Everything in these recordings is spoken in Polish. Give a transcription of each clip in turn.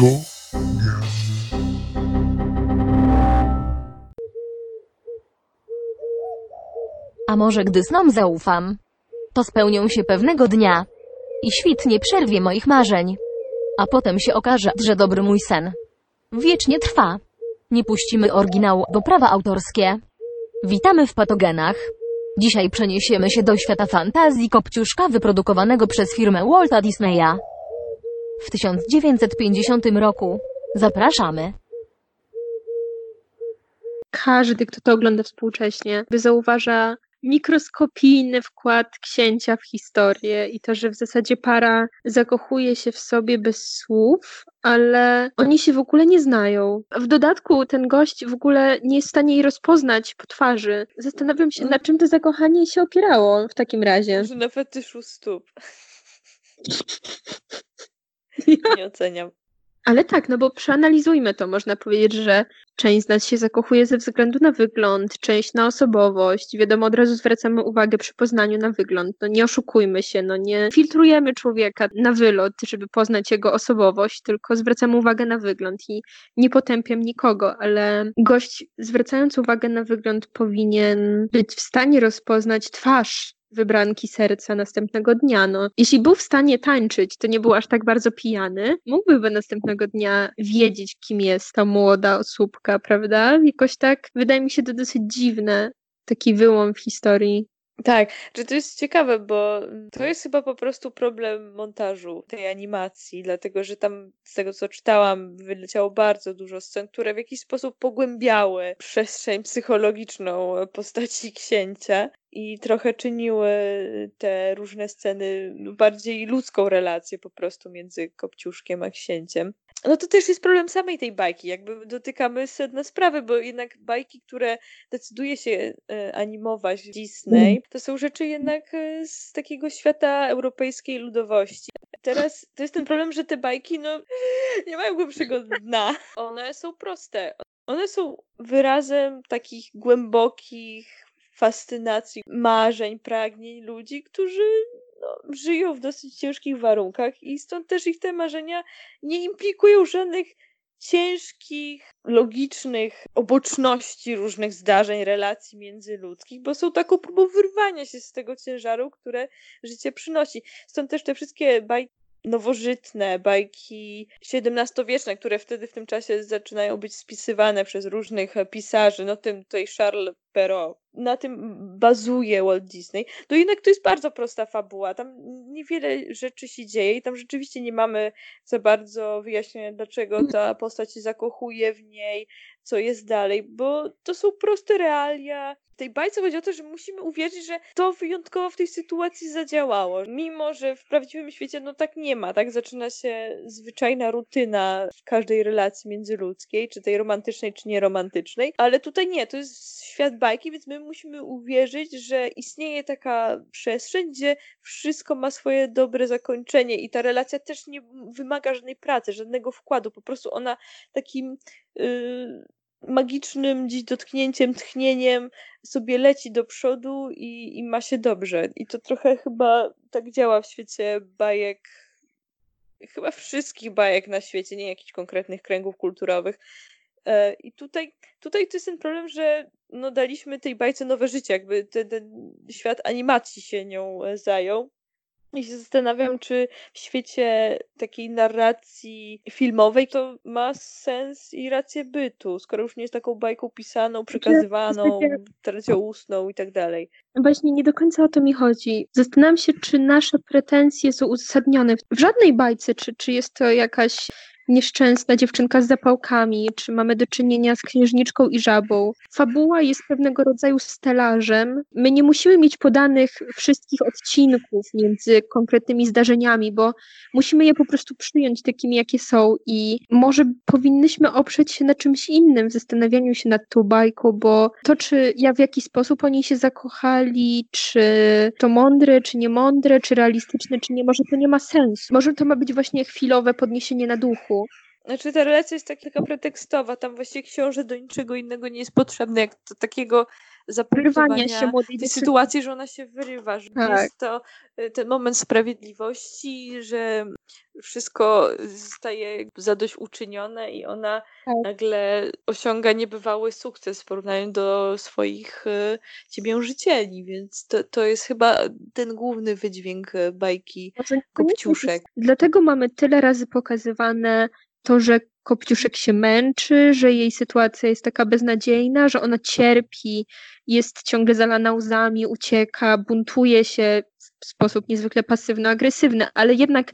Zastanawiamy. A może gdy snom zaufam, to spełnią się pewnego dnia i świt nie przerwie moich marzeń. A potem się okaże, że dobry mój sen wiecznie trwa. Nie puścimy oryginału, bo prawa autorskie. Witamy w patogenach. Dzisiaj przeniesiemy się do świata fantazji Kopciuszka wyprodukowanego przez firmę Walta Disneya. W 1950 roku. Zapraszamy. Każdy, kto to ogląda współcześnie, by zauważa mikroskopijny wkład księcia w historię i to, że w zasadzie para zakochuje się w sobie bez słów, ale oni się w ogóle nie znają. W dodatku ten gość w ogóle nie jest w stanie jej rozpoznać po twarzy. Zastanawiam się, na czym to zakochanie się opierało w takim razie. Może na fetyszu stóp. Nie oceniam. Ale tak, no bo przeanalizujmy to. Można powiedzieć, że część z nas się zakochuje ze względu na wygląd, część na osobowość. Wiadomo, od razu zwracamy uwagę przy poznaniu na wygląd. No nie oszukujmy się, no nie filtrujemy człowieka na wylot, żeby poznać jego osobowość, tylko zwracamy uwagę na wygląd i nie potępiam nikogo, ale gość zwracając uwagę na wygląd powinien być w stanie rozpoznać twarz wybranki serca następnego dnia. No, jeśli był w stanie tańczyć, to nie był aż tak bardzo pijany, mógłby następnego dnia wiedzieć, kim jest ta młoda osóbka, prawda? Jakoś tak, wydaje mi się to dosyć dziwne, taki wyłom w historii. Tak, że to jest ciekawe, bo to jest chyba po prostu problem montażu tej animacji, dlatego że tam z tego co czytałam, wyleciało bardzo dużo scen, które w jakiś sposób pogłębiały przestrzeń psychologiczną postaci księcia i trochę czyniły te różne sceny bardziej ludzką relację po prostu między Kopciuszkiem a księciem. No to też jest problem samej tej bajki, jakby dotykamy sedna sprawy, bo jednak bajki, które decyduje się e, animować Disney, to są rzeczy jednak e, z takiego świata europejskiej ludowości. Teraz to jest ten problem, że te bajki no nie mają głębszego dna. One są proste. One są wyrazem takich głębokich fascynacji, marzeń, pragnień ludzi, którzy no, żyją w dosyć ciężkich warunkach i stąd też ich te marzenia nie implikują żadnych ciężkich, logicznych oboczności różnych zdarzeń, relacji międzyludzkich, bo są taką próbą wyrwania się z tego ciężaru, które życie przynosi. Stąd też te wszystkie bajki nowożytne, bajki XVII-wieczne, które wtedy w tym czasie zaczynają być spisywane przez różnych pisarzy, no tym tutaj Charles Perrault, na tym bazuje Walt Disney, to jednak to jest bardzo prosta fabuła. Tam niewiele rzeczy się dzieje i tam rzeczywiście nie mamy za bardzo wyjaśnienia, dlaczego ta postać się zakochuje w niej, co jest dalej, bo to są proste realia. W tej bajce chodzi o to, że musimy uwierzyć, że to wyjątkowo w tej sytuacji zadziałało. Mimo, że w prawdziwym świecie no tak nie ma, tak zaczyna się zwyczajna rutyna w każdej relacji międzyludzkiej, czy tej romantycznej, czy nieromantycznej, ale tutaj nie, to jest świat bajki, więc my musimy uwierzyć, że istnieje taka przestrzeń, gdzie wszystko ma swoje dobre zakończenie i ta relacja też nie wymaga żadnej pracy, żadnego wkładu, po prostu ona takim yy, magicznym dziś dotknięciem, tchnieniem sobie leci do przodu i, i ma się dobrze. I to trochę chyba tak działa w świecie bajek, chyba wszystkich bajek na świecie, nie jakichś konkretnych kręgów kulturowych. E, I tutaj, tutaj to jest ten problem, że no daliśmy tej bajce nowe życie, jakby ten, ten świat animacji się nią e, zajął. I się zastanawiam, czy w świecie takiej narracji filmowej to ma sens i rację bytu, skoro już nie jest taką bajką pisaną, przekazywaną, tradycją ustną i tak dalej. Właśnie nie do końca o to mi chodzi. Zastanawiam się, czy nasze pretensje są uzasadnione. W żadnej bajce, czy, czy jest to jakaś nieszczęsna dziewczynka z zapałkami, czy mamy do czynienia z księżniczką i żabą. Fabuła jest pewnego rodzaju stelażem. My nie musimy mieć podanych wszystkich odcinków między konkretnymi zdarzeniami, bo musimy je po prostu przyjąć takimi, jakie są i może powinnyśmy oprzeć się na czymś innym w zastanawianiu się nad tą bajką, bo to, czy ja w jaki sposób oni się zakochali, czy to mądre, czy niemądre, czy realistyczne, czy nie, może to nie ma sensu. Może to ma być właśnie chwilowe podniesienie na duchu, Znaczy ta relacja jest tak, taka pretekstowa, tam właściwie książę do niczego innego nie jest potrzebny, jak do takiego Zaprojektowania się młodej tej sytuacji, że ona się wyrywa, że Tak. jest to y, ten moment sprawiedliwości, że wszystko zostaje zadośćuczynione i ona Tak. nagle osiąga niebywały sukces w porównaniu do swoich y, ciemiężycieli, więc to, to jest chyba ten główny wydźwięk y, bajki Kopciuszek. Dlatego mamy tyle razy pokazywane to, że Kopciuszek się męczy, że jej sytuacja jest taka beznadziejna, że ona cierpi, jest ciągle zalana łzami, ucieka, buntuje się w sposób niezwykle pasywno-agresywny, ale jednak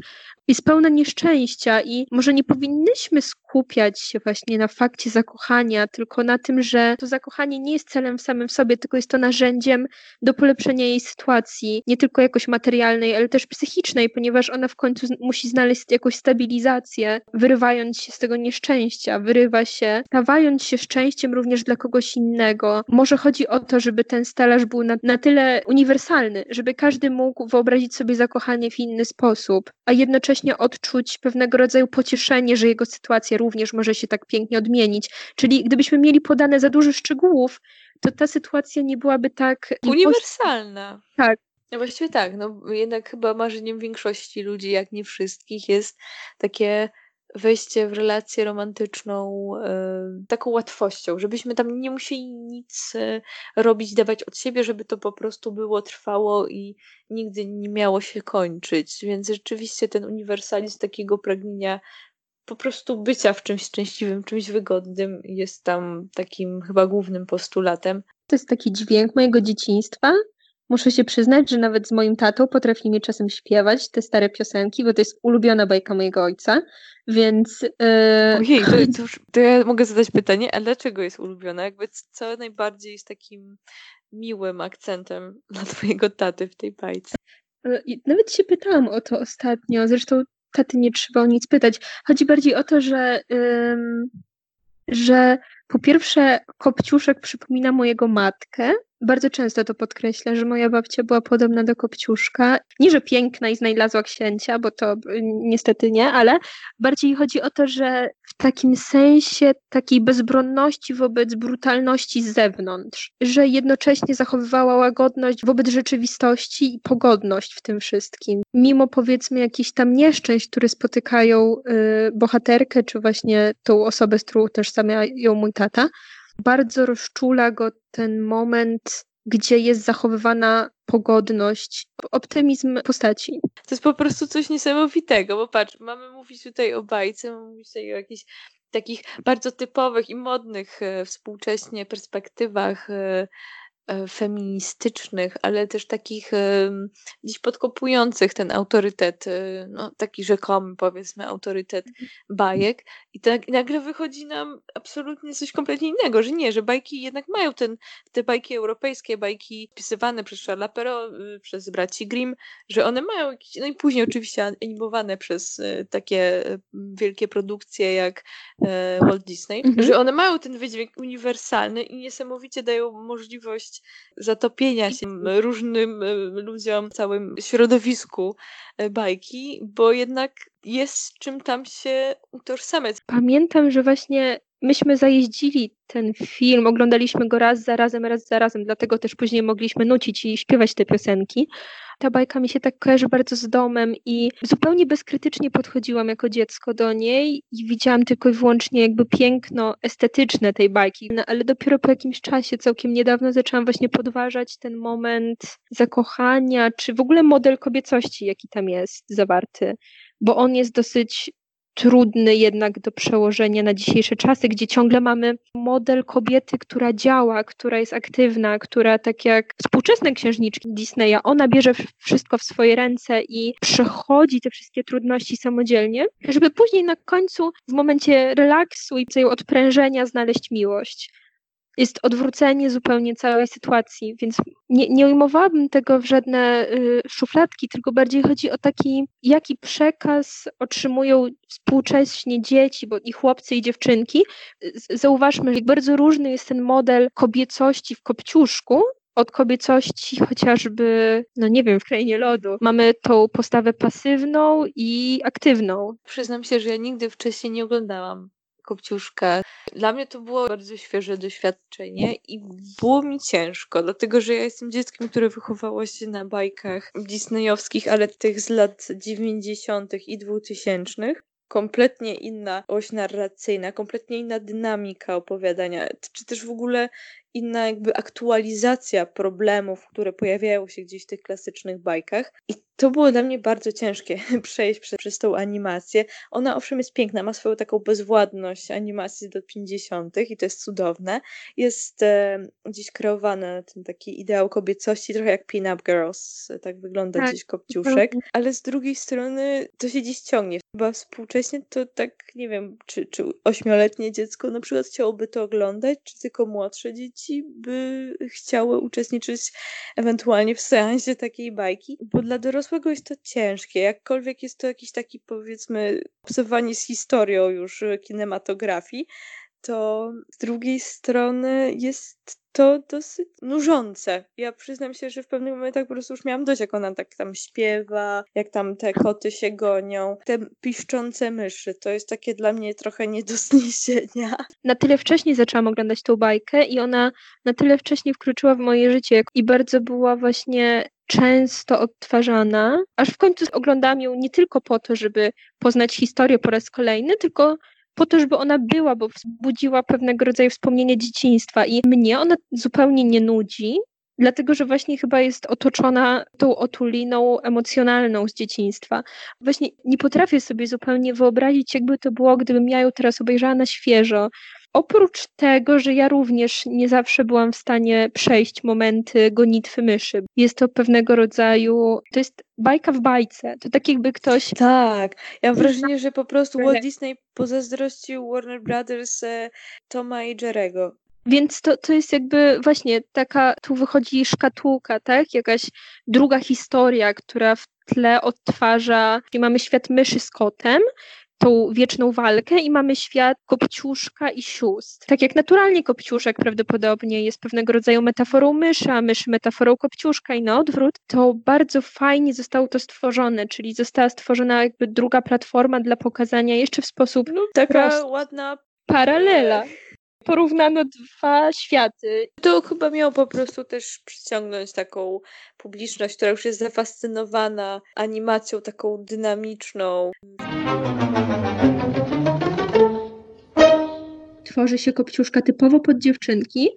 jest pełna nieszczęścia i może nie powinnyśmy skupiać się właśnie na fakcie zakochania, tylko na tym, że to zakochanie nie jest celem w samym sobie, tylko jest to narzędziem do polepszenia jej sytuacji, nie tylko jakoś materialnej, ale też psychicznej, ponieważ ona w końcu musi znaleźć jakąś stabilizację, wyrywając się z tego nieszczęścia, wyrywa się, stawając się szczęściem również dla kogoś innego. Może chodzi o to, żeby ten stelaż był na, na tyle uniwersalny, żeby każdy mógł wyobrazić sobie zakochanie w inny sposób, a jednocześnie odczuć pewnego rodzaju pocieszenie, że jego sytuacja również może się tak pięknie odmienić. Czyli gdybyśmy mieli podane za dużo szczegółów, to ta sytuacja nie byłaby tak uniwersalna. Tak. No właściwie tak, no jednak chyba marzeniem większości ludzi, jak nie wszystkich, jest takie wejście w relację romantyczną e, taką łatwością, żebyśmy tam nie musieli nic e, robić, dawać od siebie, żeby to po prostu było, trwało i nigdy nie miało się kończyć. Więc rzeczywiście ten uniwersalizm takiego pragnienia po prostu bycia w czymś szczęśliwym, czymś wygodnym jest tam takim chyba głównym postulatem. To jest taki dźwięk mojego dzieciństwa. Muszę się przyznać, że nawet z moim tatą potrafi mi czasem śpiewać te stare piosenki, bo to jest ulubiona bajka mojego ojca, więc yy, Ojej, to, to, już, to ja mogę zadać pytanie, a dlaczego jest ulubiona? Jakby co najbardziej jest takim miłym akcentem dla twojego taty w tej bajce. nawet się pytałam o to ostatnio, zresztą taty nie trzeba o nic pytać. Chodzi bardziej o to, że, ym, że po pierwsze Kopciuszek przypomina mojego matkę. Bardzo często to podkreślę, że moja babcia była podobna do Kopciuszka. Nie, że piękna i znajlazła księcia, bo to y, niestety nie, ale bardziej chodzi o to, że w takim sensie takiej bezbronności wobec brutalności z zewnątrz, że jednocześnie zachowywała łagodność wobec rzeczywistości i pogodność w tym wszystkim. Mimo powiedzmy jakichś tam nieszczęść, które spotykają y, bohaterkę, czy właśnie tą osobę, z którą utożsamia ją mój tata, bardzo rozczula go ten moment, gdzie jest zachowywana pogodność, optymizm postaci. To jest po prostu coś niesamowitego, bo patrz, mamy mówić tutaj o bajce, mamy mówić tutaj o jakichś takich bardzo typowych i modnych e, współcześnie perspektywach e, feministycznych, ale też takich e, gdzieś podkopujących ten autorytet, e, no taki rzekomy powiedzmy autorytet bajek i tak i nagle wychodzi nam absolutnie coś kompletnie innego, że nie, że bajki jednak mają ten, te bajki europejskie, bajki spisywane przez Charlesa Perrault, y, przez braci Grimm, że one mają jakieś, no i później oczywiście animowane przez y, takie wielkie produkcje jak e, Walt Disney, Mhm. że one mają ten wydźwięk uniwersalny i niesamowicie dają możliwość zatopienia się różnym y, ludziom, całym środowisku e, bajki, bo jednak jest czym tam się utożsamiać. Pamiętam, że właśnie myśmy zajeździli ten film, oglądaliśmy go raz za razem, raz za razem, dlatego też później mogliśmy nucić i śpiewać te piosenki. Ta bajka mi się tak kojarzy bardzo z domem i zupełnie bezkrytycznie podchodziłam jako dziecko do niej i widziałam tylko i wyłącznie jakby piękno estetyczne tej bajki, no, ale dopiero po jakimś czasie, całkiem niedawno zaczęłam właśnie podważać ten moment zakochania, czy w ogóle model kobiecości, jaki tam jest zawarty, bo on jest dosyć trudny jednak do przełożenia na dzisiejsze czasy, gdzie ciągle mamy model kobiety, która działa, która jest aktywna, która tak jak współczesne księżniczki Disneya, ona bierze wszystko w swoje ręce i przechodzi te wszystkie trudności samodzielnie, żeby później na końcu, w momencie relaksu i odprężenia znaleźć miłość. Jest odwrócenie zupełnie całej sytuacji, więc nie, nie ujmowałabym tego w żadne y, szufladki, tylko bardziej chodzi o taki, jaki przekaz otrzymują współcześnie dzieci, bo i chłopcy, i dziewczynki. Zauważmy, jak bardzo różny jest ten model kobiecości w Kopciuszku, od kobiecości chociażby, no nie wiem, w Krainie Lodu. Mamy tą postawę pasywną i aktywną. Przyznam się, że ja nigdy wcześniej nie oglądałam Kopciuszka. Dla mnie to było bardzo świeże doświadczenie i było mi ciężko, dlatego że ja jestem dzieckiem, które wychowało się na bajkach disneyowskich, ale tych z lat 90. i 2000 kompletnie inna oś narracyjna, kompletnie inna dynamika opowiadania, czy też w ogóle inna jakby aktualizacja problemów, które pojawiają się gdzieś w tych klasycznych bajkach. I to było dla mnie bardzo ciężkie przejść przez, przez tą animację. Ona owszem jest piękna, ma swoją taką bezwładność animacji do 50. i to jest cudowne. Jest e, gdzieś kreowana ten taki ideał kobiecości, trochę jak Pin-Up Girls, tak wygląda Tak, gdzieś kopciuszek, ale z drugiej strony to się gdzieś ciągnie. Chyba współcześnie to tak, nie wiem, czy, czy ośmioletnie dziecko na przykład chciałoby to oglądać, czy tylko młodsze dzieci by chciały uczestniczyć ewentualnie w seansie takiej bajki, bo dla dorosłego jest to ciężkie, jakkolwiek jest to jakiś taki powiedzmy obcowanie z historią już e, kinematografii, to z drugiej strony jest to dosyć nużące. Ja przyznam się, że w pewnych momentach po prostu już miałam dość, jak ona tak tam śpiewa, jak tam te koty się gonią, te piszczące myszy. To jest takie dla mnie trochę nie do zniesienia. Na tyle wcześnie zaczęłam oglądać tą bajkę i ona na tyle wcześnie wkroczyła w moje życie i bardzo była właśnie często odtwarzana, aż w końcu oglądałam ją nie tylko po to, żeby poznać historię po raz kolejny, tylko po to, żeby ona była, bo wzbudziła pewnego rodzaju wspomnienie dzieciństwa i mnie ona zupełnie nie nudzi, dlatego że właśnie chyba jest otoczona tą otuliną emocjonalną z dzieciństwa. Właśnie nie potrafię sobie zupełnie wyobrazić, jakby to było, gdybym ja ją teraz obejrzała na świeżo. Oprócz tego, że ja również nie zawsze byłam w stanie przejść momenty gonitwy myszy. Jest to pewnego rodzaju, to jest bajka w bajce. To tak jakby ktoś Tak, ja mam wrażenie, że po prostu Walt. Disney pozazdrościł Warner Brothers e, Toma i Jerego. Więc to, to jest jakby właśnie taka, tu wychodzi szkatułka, tak? Jakaś druga historia, która w tle odtwarza, i mamy świat myszy z kotem, tą wieczną walkę i mamy świat kopciuszka i sióstr. Tak jak naturalnie kopciuszek prawdopodobnie jest pewnego rodzaju metaforą myszy, a mysz metaforą kopciuszka i na odwrót, to bardzo fajnie zostało to stworzone, czyli została stworzona jakby druga platforma dla pokazania jeszcze w sposób No, taka ładna. paralela. Porównano dwa światy To chyba miało po prostu też przyciągnąć taką publiczność, która już jest zafascynowana animacją taką dynamiczną. tworzy się Kopciuszka typowo pod dziewczynki.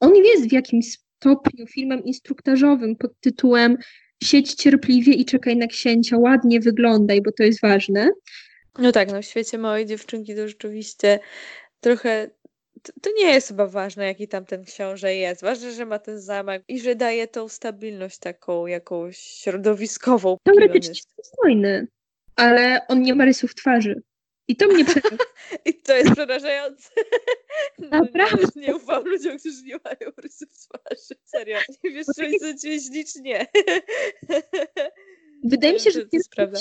On jest w jakimś stopniu filmem instruktażowym pod tytułem Siedź cierpliwie i czekaj na księcia, ładnie wyglądaj, bo to jest ważne. No tak, no w świecie małej dziewczynki to rzeczywiście trochę. To, to nie jest chyba ważne, jaki tam ten książę jest. Ważne, że ma ten zamek i że daje tą stabilność taką jakąś środowiskową. Teoretycznie jest. przystojny, ale on nie ma rysów twarzy. I to mnie przeraża. I to jest przerażające. No, Naprawdę. Nie, nie ufam ludziom, którzy nie mają rysów twarzy. Serio. Nie wiesz, jest za ciebie ślicznie. Wydaje mi się, że pierwszym,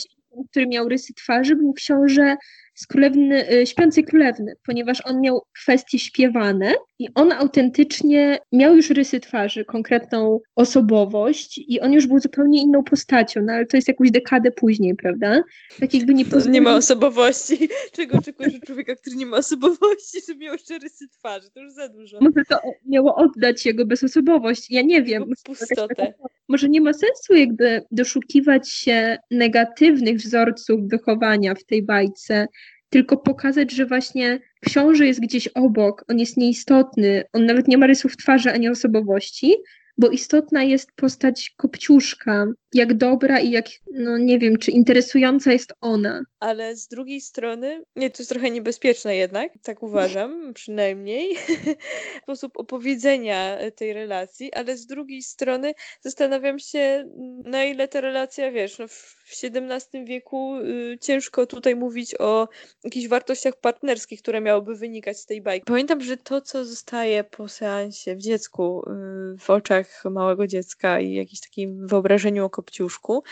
który miał rysy twarzy, był książę z królewny, y, śpiącej królewny, ponieważ on miał kwestie śpiewane i on autentycznie miał już rysy twarzy, konkretną osobowość i on już był zupełnie inną postacią, no ale to jest jakąś dekadę później, prawda? Tak jakby nie To nie ma osobowości. Czego oczekujesz od człowieka, który nie ma osobowości, żeby miał jeszcze rysy twarzy? To już za dużo. Może to miało oddać jego bezosobowość, ja nie wiem. Jakaś pustotę. Może nie ma sensu jakby doszukiwać się negatywnych wzorców wychowania w tej bajce, tylko pokazać, że właśnie książę jest gdzieś obok, on jest nieistotny, on nawet nie ma rysów twarzy ani osobowości, bo istotna jest postać Kopciuszka, jak dobra i jak, no nie wiem, czy interesująca jest ona. Ale z drugiej strony, nie, to jest trochę niebezpieczne jednak, tak uważam przynajmniej, sposób opowiedzenia e, tej relacji, ale z drugiej strony zastanawiam się, na ile ta relacja, wiesz, no w XVII wieku y, ciężko tutaj mówić o jakichś wartościach partnerskich, które miałyby wynikać z tej bajki. Pamiętam, że to, co zostaje po seansie w dziecku, y, w oczach małego dziecka i jakimś takim wyobrażeniu o Kopciuszku,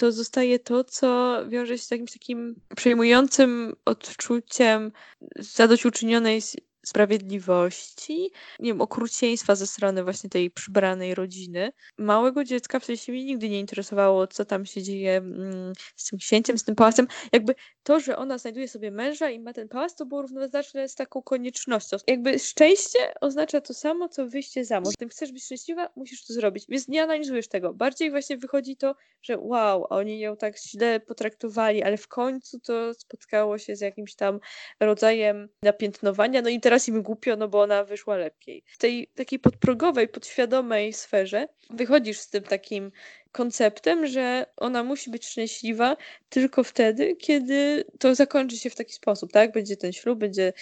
to zostaje to, co wiąże się z jakimś takim przejmującym odczuciem zadośćuczynionej sprawiedliwości, nie wiem, okrucieństwa ze strony właśnie tej przybranej rodziny. Małego dziecka w sensie mnie nigdy nie interesowało, co tam się dzieje mm, z tym księciem, z tym pałacem. Jakby to, że ona znajduje sobie męża i ma ten pałac, to było równoznaczne z taką koniecznością. Jakby szczęście oznacza to samo, co wyjście za mąż. Gdy chcesz być szczęśliwa, musisz to zrobić. Więc nie analizujesz tego. Bardziej właśnie wychodzi to, że wow, oni ją tak źle potraktowali, ale w końcu to spotkało się z jakimś tam rodzajem napiętnowania, no i teraz im głupio, no bo ona wyszła lepiej. W tej takiej podprogowej, podświadomej sferze wychodzisz z tym takim konceptem, że ona musi być szczęśliwa tylko wtedy, kiedy to zakończy się w taki sposób, tak? Będzie ten ślub, będzie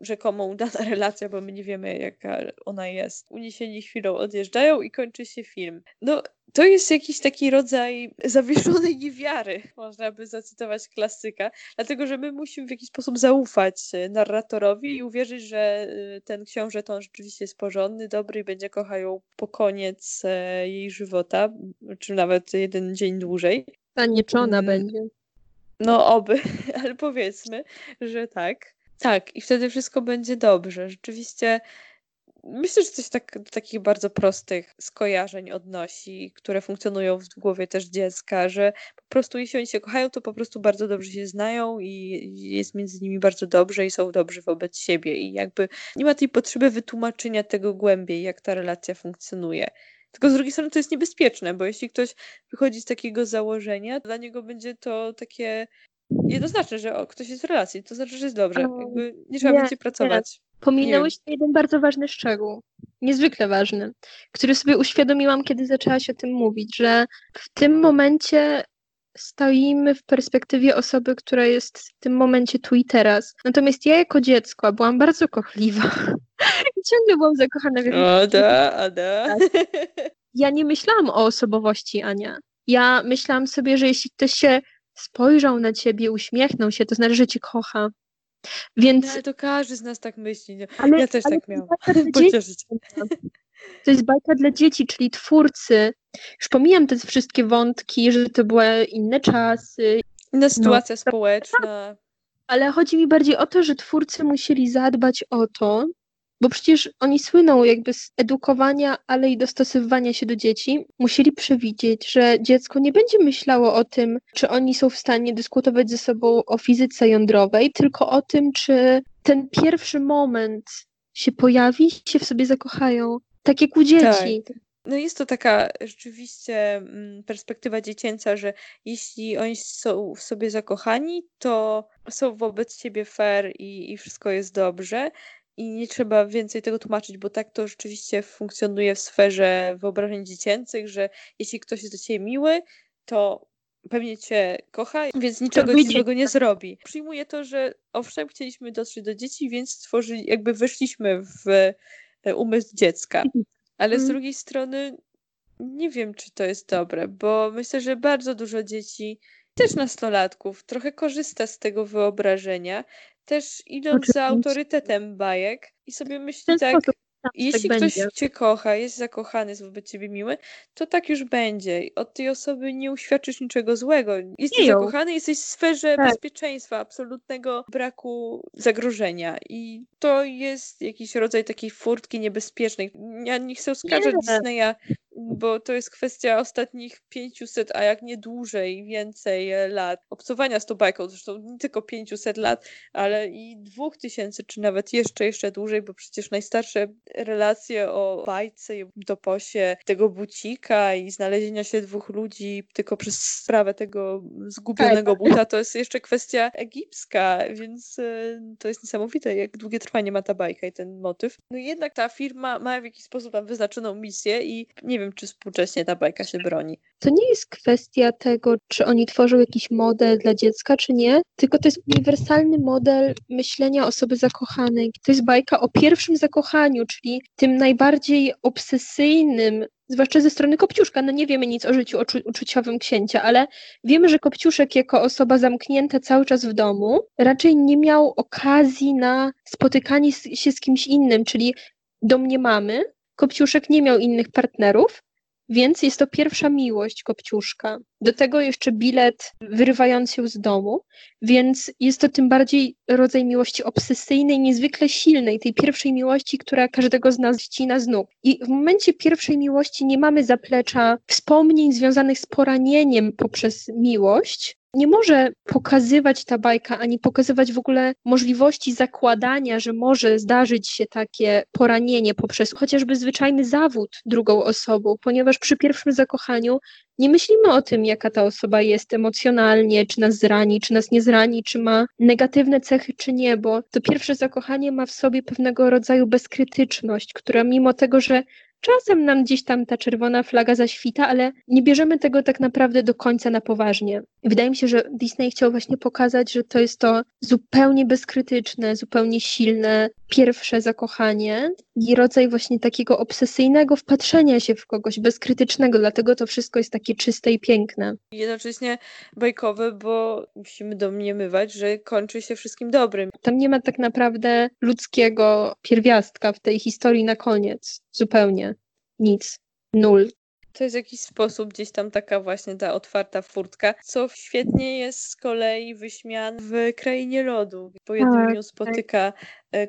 rzekomo udana relacja, bo my nie wiemy, jaka ona jest. Uniesieni chwilą odjeżdżają i kończy się film. No, to jest jakiś taki rodzaj zawieszonej niewiary, można by zacytować klasyka, dlatego że my musimy w jakiś sposób zaufać e, narratorowi i uwierzyć, że e, ten książę to on rzeczywiście jest porządny, dobry i będzie kochał ją po koniec e, jej żywota, czy nawet jeden dzień dłużej. Zanieczona Mm. będzie. No oby, ale powiedzmy, że tak. Tak, i wtedy wszystko będzie dobrze. Rzeczywiście myślę, że coś tak, do takich bardzo prostych skojarzeń odnosi, które funkcjonują w głowie też dziecka, że po prostu jeśli oni się kochają, to po prostu bardzo dobrze się znają i jest między nimi bardzo dobrze i są dobrzy wobec siebie i jakby nie ma tej potrzeby wytłumaczenia tego głębiej, jak ta relacja funkcjonuje. Tylko z drugiej strony to jest niebezpieczne, bo jeśli ktoś wychodzi z takiego założenia, to dla niego będzie to takie jednoznaczne, że o, ktoś jest w relacji, to znaczy, że jest dobrze. No, Jakby nie trzeba nie, będzie pracować. Pominęłeś jeden bardzo ważny szczegół, niezwykle ważny, który sobie uświadomiłam, kiedy zaczęłaś o tym mówić, że w tym momencie stoimy w perspektywie osoby, która jest w tym momencie tu i teraz. Natomiast ja jako dziecko byłam bardzo kochliwa i ciągle byłam zakochana w jakimś Ada, Ada. ja nie myślałam o osobowości Ania. Ja myślałam sobie, że jeśli ktoś się spojrzał na ciebie, uśmiechnął się, to znaczy, że cię kocha. Więc, No, ale to każdy z nas tak myśli. Nie? ale, Ja też ale tak to jest miałam. Pocieszyć. To jest bajka dla dzieci, czyli twórcy. Już pomijam te wszystkie wątki, że to były inne czasy, Inna sytuacja społeczna. ale chodzi mi bardziej o to, że twórcy musieli zadbać o to, bo przecież oni słyną jakby z edukowania, ale i dostosowywania się do dzieci. Musieli przewidzieć, że dziecko nie będzie myślało o tym, czy oni są w stanie dyskutować ze sobą o fizyce jądrowej, tylko o tym, czy ten pierwszy moment się pojawi, się w sobie zakochają. Tak jak u dzieci. No jest to taka rzeczywiście mm, perspektywa dziecięca, że jeśli oni są w sobie zakochani, to są wobec ciebie fair i, i wszystko jest dobrze. I nie trzeba więcej tego tłumaczyć, bo tak to rzeczywiście funkcjonuje w sferze wyobrażeń dziecięcych, że jeśli ktoś jest do ciebie miły, to pewnie cię kocha, więc niczego ci złego nie zrobi. Przyjmuję to, że owszem, chcieliśmy dotrzeć do dzieci, więc stworzyli, jakby weszliśmy w e, umysł dziecka. Ale z Mm. drugiej strony nie wiem, czy to jest dobre, bo myślę, że bardzo dużo dzieci, też nastolatków, trochę korzysta z tego wyobrażenia, też idąc za autorytetem bajek i sobie myśli tak, sposób tak jeśli będzie. ktoś cię kocha, jest zakochany, jest wobec ciebie miły, to tak już będzie. Od tej osoby nie uświadczysz niczego złego. Jesteś Nie zakochany, jesteś w sferze Tak. bezpieczeństwa, absolutnego braku zagrożenia. I to jest jakiś rodzaj takiej furtki niebezpiecznej. Ja nie chcę oskarżać Nie. Disneya, bo to jest kwestia ostatnich 500, a jak nie dłużej, więcej e, lat obcowania z tą bajką. Zresztą nie tylko 500 lat, ale i 2000, czy nawet jeszcze, jeszcze dłużej, bo przecież najstarsze relacje o bajce i toposie tego bucika i znalezienia się dwóch ludzi tylko przez sprawę tego zgubionego buta, to jest jeszcze kwestia egipska, więc e, to jest niesamowite, jak długie trwanie ma ta bajka i ten motyw. No jednak ta firma ma w jakiś sposób tam wyznaczoną misję i nie wiem, czy współcześnie ta bajka się broni. To nie jest kwestia tego, czy oni tworzą jakiś model dla dziecka, czy nie, tylko to jest uniwersalny model myślenia osoby zakochanej. To jest bajka o pierwszym zakochaniu, czyli tym najbardziej obsesyjnym, zwłaszcza ze strony Kopciuszka. No nie wiemy nic o życiu uczu- uczuciowym księcia, ale wiemy, że Kopciuszek jako osoba zamknięta cały czas w domu raczej nie miał okazji na spotykanie się z kimś innym, czyli domniemamy, Kopciuszek nie miał innych partnerów, Więc jest to pierwsza miłość Kopciuszka. Do tego jeszcze bilet wyrywający się z domu, więc jest to tym bardziej rodzaj miłości obsesyjnej, niezwykle silnej, tej pierwszej miłości, która każdego z nas ścina z nóg. I w momencie pierwszej miłości nie mamy zaplecza wspomnień związanych z poranieniem poprzez miłość, nie może pokazywać ta bajka, ani pokazywać w ogóle możliwości zakładania, że może zdarzyć się takie poranienie poprzez chociażby zwyczajny zawód drugą osobą, ponieważ przy pierwszym zakochaniu nie myślimy o tym, jaka ta osoba jest emocjonalnie, czy nas zrani, czy nas nie zrani, czy ma negatywne cechy, czy nie, bo to pierwsze zakochanie ma w sobie pewnego rodzaju bezkrytyczność, która mimo tego, że Czasem nam gdzieś tam ta czerwona flaga zaświta, ale nie bierzemy tego tak naprawdę do końca na poważnie. Wydaje mi się, że Disney chciał właśnie pokazać, że to jest to zupełnie bezkrytyczne, zupełnie silne pierwsze zakochanie i rodzaj właśnie takiego obsesyjnego wpatrzenia się w kogoś, bezkrytycznego, dlatego to wszystko jest takie czyste i piękne. Jednocześnie bajkowe, bo musimy domniemywać, że kończy się wszystkim dobrym. Tam nie ma tak naprawdę ludzkiego pierwiastka w tej historii na koniec. Zupełnie. Nic. Nul. To jest jakiś sposób gdzieś tam taka właśnie ta otwarta furtka, co świetnie jest z kolei wyśmian w Krainie Lodu. Po jednym Tak, tak. spotyka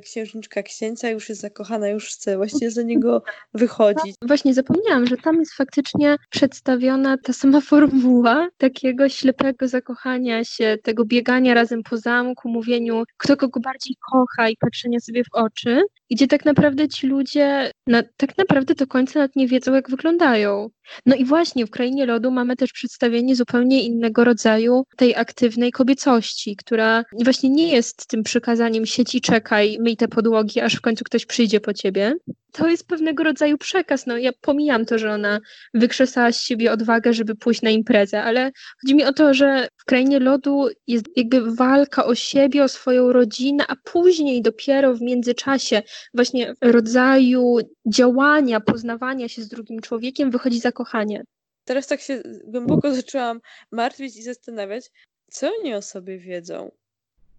księżniczka księcia, już jest zakochana, już chce właściwie za niego wychodzić. Właśnie zapomniałam, że tam jest faktycznie przedstawiona ta sama formuła takiego ślepego zakochania się, tego biegania razem po zamku, mówieniu, kto kogo bardziej kocha i patrzenia sobie w oczy, gdzie tak naprawdę ci ludzie tak naprawdę do końca nawet nie wiedzą, jak wyglądają. No i właśnie w Krainie Lodu mamy też przedstawienie zupełnie innego rodzaju tej aktywnej kobiecości, która właśnie nie jest tym przykazaniem sieć i czekaj, myj te podłogi, aż w końcu ktoś przyjdzie po ciebie. To jest pewnego rodzaju przekaz. No ja pomijam to, że ona wykrzesała z siebie odwagę, żeby pójść na imprezę, ale chodzi mi o to, że w Krainie Lodu jest jakby walka o siebie, o swoją rodzinę, a później dopiero w międzyczasie właśnie rodzaju działania, poznawania się z drugim człowiekiem wychodzi zakochanie. Teraz tak się głęboko zaczęłam martwić i zastanawiać, co oni o sobie wiedzą.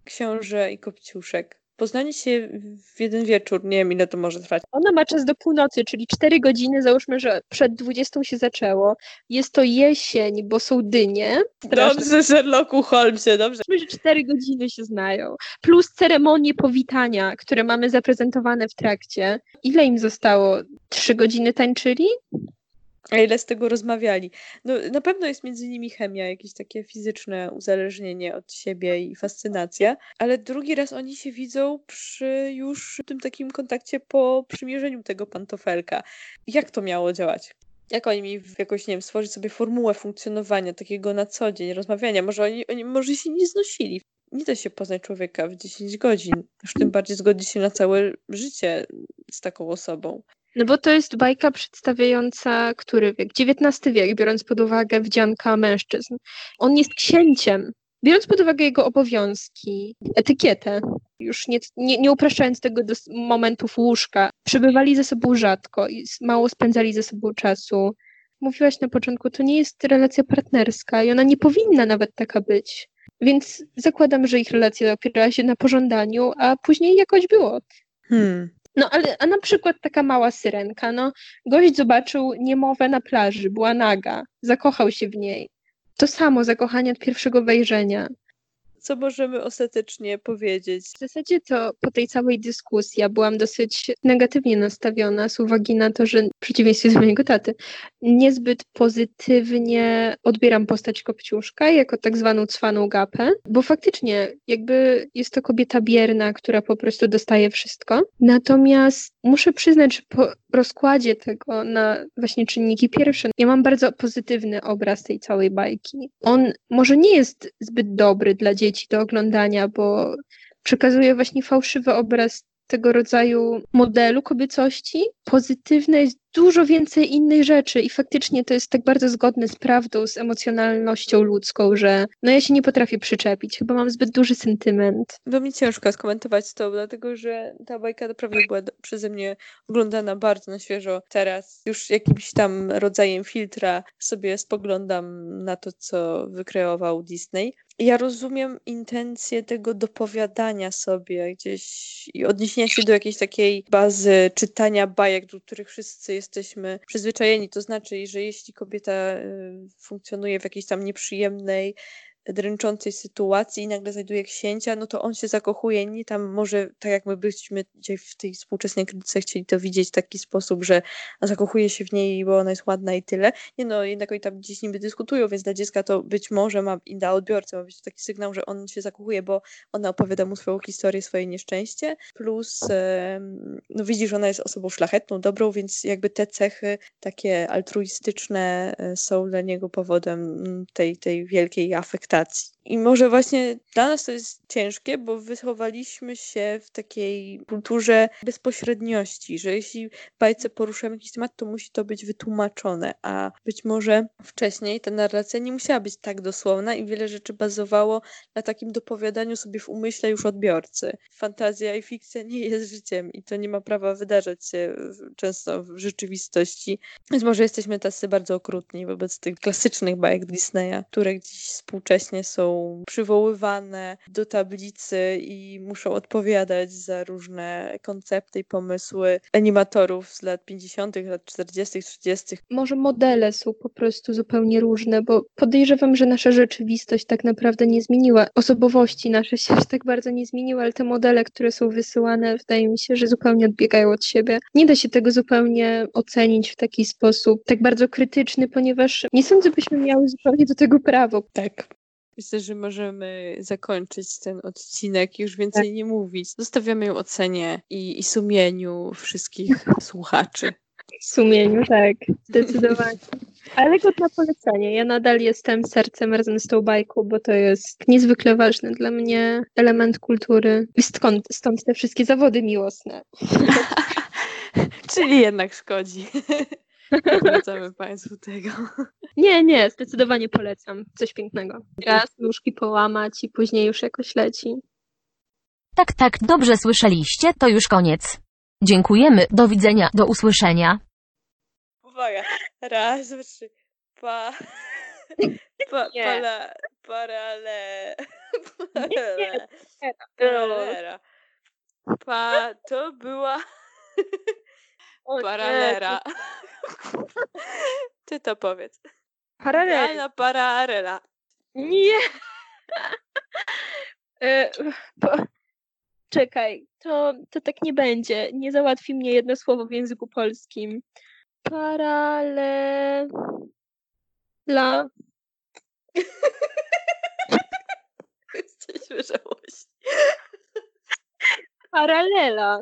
Książę i Kopciuszek. Poznanie się w jeden wieczór, nie wiem ile to może trwać. Ona ma czas do północy, czyli 4 godziny, załóżmy, że przed 20 się zaczęło. Jest to jesień, bo są dynie. Straszne. Dobrze, Sherlocku Holmesie, dobrze. Załóżmy, że 4 godziny się znają. Plus ceremonie powitania, które mamy zaprezentowane w trakcie. Ile im zostało? 3 godziny tańczyli? A ile z tego rozmawiali? No, na pewno jest między nimi chemia, jakieś takie fizyczne uzależnienie od siebie i fascynacja, ale drugi raz oni się widzą przy już tym takim kontakcie po przymierzeniu tego pantofelka. Jak to miało działać? Jak oni mieli jakoś, nie wiem, stworzyć sobie formułę funkcjonowania takiego na co dzień, rozmawiania? Może oni, oni może się nie znosili. Nie da się poznać człowieka w 10 godzin. Już tym bardziej zgodzić się na całe życie z taką osobą. No bo to jest bajka przedstawiająca który wiek? XIX wiek, biorąc pod uwagę wdzianka mężczyzn. On jest księciem. Biorąc pod uwagę jego obowiązki, etykietę, już nie, nie, nie upraszczając tego do momentów łóżka, przebywali ze sobą rzadko i mało spędzali ze sobą czasu. Mówiłaś na początku, to nie jest relacja partnerska i ona nie powinna nawet taka być. Więc zakładam, że ich relacja opierała się na pożądaniu, a później jakoś było. Hmm. No ale a na przykład taka mała syrenka, no gość zobaczył niemowę na plaży, była naga, zakochał się w niej. To samo zakochanie od pierwszego wejrzenia. Co możemy ostatecznie powiedzieć? W zasadzie to po tej całej dyskusji ja byłam dosyć negatywnie nastawiona z uwagi na to, że w przeciwieństwie do mojego taty, niezbyt pozytywnie odbieram postać Kopciuszka jako tak zwaną cwaną gapę, bo faktycznie jakby jest to kobieta bierna, która po prostu dostaje wszystko. Natomiast muszę przyznać, że po rozkładzie tego na właśnie czynniki pierwsze, ja mam bardzo pozytywny obraz tej całej bajki. On może nie jest zbyt dobry dla dzieci do oglądania, bo przekazuje właśnie fałszywy obraz tego rodzaju modelu kobiecości. Pozytywne jest dużo więcej innych rzeczy i faktycznie to jest tak bardzo zgodne z prawdą, z emocjonalnością ludzką, że no ja się nie potrafię przyczepić. Chyba mam zbyt duży sentyment. Bo mi ciężko skomentować to, dlatego że ta bajka naprawdę była przeze mnie oglądana bardzo na świeżo. Teraz już jakimś tam rodzajem filtra sobie spoglądam na to, co wykreował Disney. Ja rozumiem intencję tego dopowiadania sobie gdzieś i odniesienia się do jakiejś takiej bazy czytania bajek, do których wszyscy jesteśmy przyzwyczajeni. To znaczy, że jeśli kobieta y, funkcjonuje w jakiejś tam nieprzyjemnej dręczącej sytuacji i nagle znajduje księcia, no to on się zakochuje, nie tam może, tak jak my byśmy dzisiaj w tej współczesnej krytyce chcieli to widzieć w taki sposób, że zakochuje się w niej, bo ona jest ładna i tyle. Nie no, jednak oni tam gdzieś niby dyskutują, więc dla dziecka to być może ma, i dla odbiorcy ma być to taki sygnał, że on się zakochuje, bo ona opowiada mu swoją historię, swoje nieszczęście, plus no widzi, że ona jest osobą szlachetną, dobrą, więc jakby te cechy takie altruistyczne e, są dla niego powodem mm, tej, tej wielkiej afektacji expectacji. I może właśnie dla nas to jest ciężkie, bo wychowaliśmy się w takiej kulturze bezpośredniości, że jeśli w bajce poruszamy jakiś temat, to musi to być wytłumaczone, a być może wcześniej ta narracja nie musiała być tak dosłowna i wiele rzeczy bazowało na takim dopowiadaniu sobie w umyśle już odbiorcy. Fantazja i fikcja nie jest życiem i to nie ma prawa wydarzać się często w rzeczywistości. Więc może jesteśmy tacy bardzo okrutni wobec tych klasycznych bajek Disneya, które gdzieś współcześnie są przywoływane do tablicy i muszą odpowiadać za różne koncepty i pomysły animatorów z lat 50., lat 40., 30. Może modele są po prostu zupełnie różne, bo podejrzewam, że nasza rzeczywistość tak naprawdę nie zmieniła. Osobowości nasze się aż tak bardzo nie zmieniły, ale te modele, które są wysyłane, wydaje mi się, że zupełnie odbiegają od siebie. Nie da się tego zupełnie ocenić w taki sposób, tak bardzo krytyczny, ponieważ nie sądzę, byśmy miały zupełnie do tego prawo. Tak. Myślę, że możemy zakończyć ten odcinek już więcej tak. nie mówić. Zostawiamy ją ocenie i, i sumieniu wszystkich słuchaczy. Sumieniu, tak, zdecydowanie. Ale godna polecenia. Ja nadal jestem sercem razem z tą bajką, bo to jest niezwykle ważny dla mnie element kultury. I stąd, stąd te wszystkie zawody miłosne. Czyli jednak szkodzi. Polecamy Państwu tego. Nie, nie, zdecydowanie polecam. Coś pięknego. Raz nóżki połamać i później już jakoś leci. Tak, tak, dobrze słyszeliście, to już koniec. Dziękujemy, do widzenia, do usłyszenia. Uwaga, raz, dwa, trzy. Pa... Pa, pala, parale, parale, paralera. Pa, to była paralera. Ty to powiedz. Paralela. Pararela. Nie. e, po... Czekaj, to, to tak nie będzie. Nie załatwi mnie jedno słowo w języku polskim. Paralela. Jesteśmy żałości. Paralela.